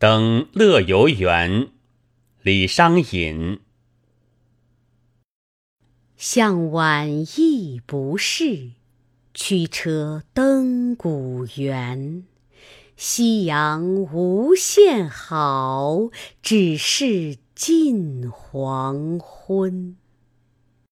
登乐游原李商隐。向晚意不适驱车登古原夕阳无限好只是近黄昏。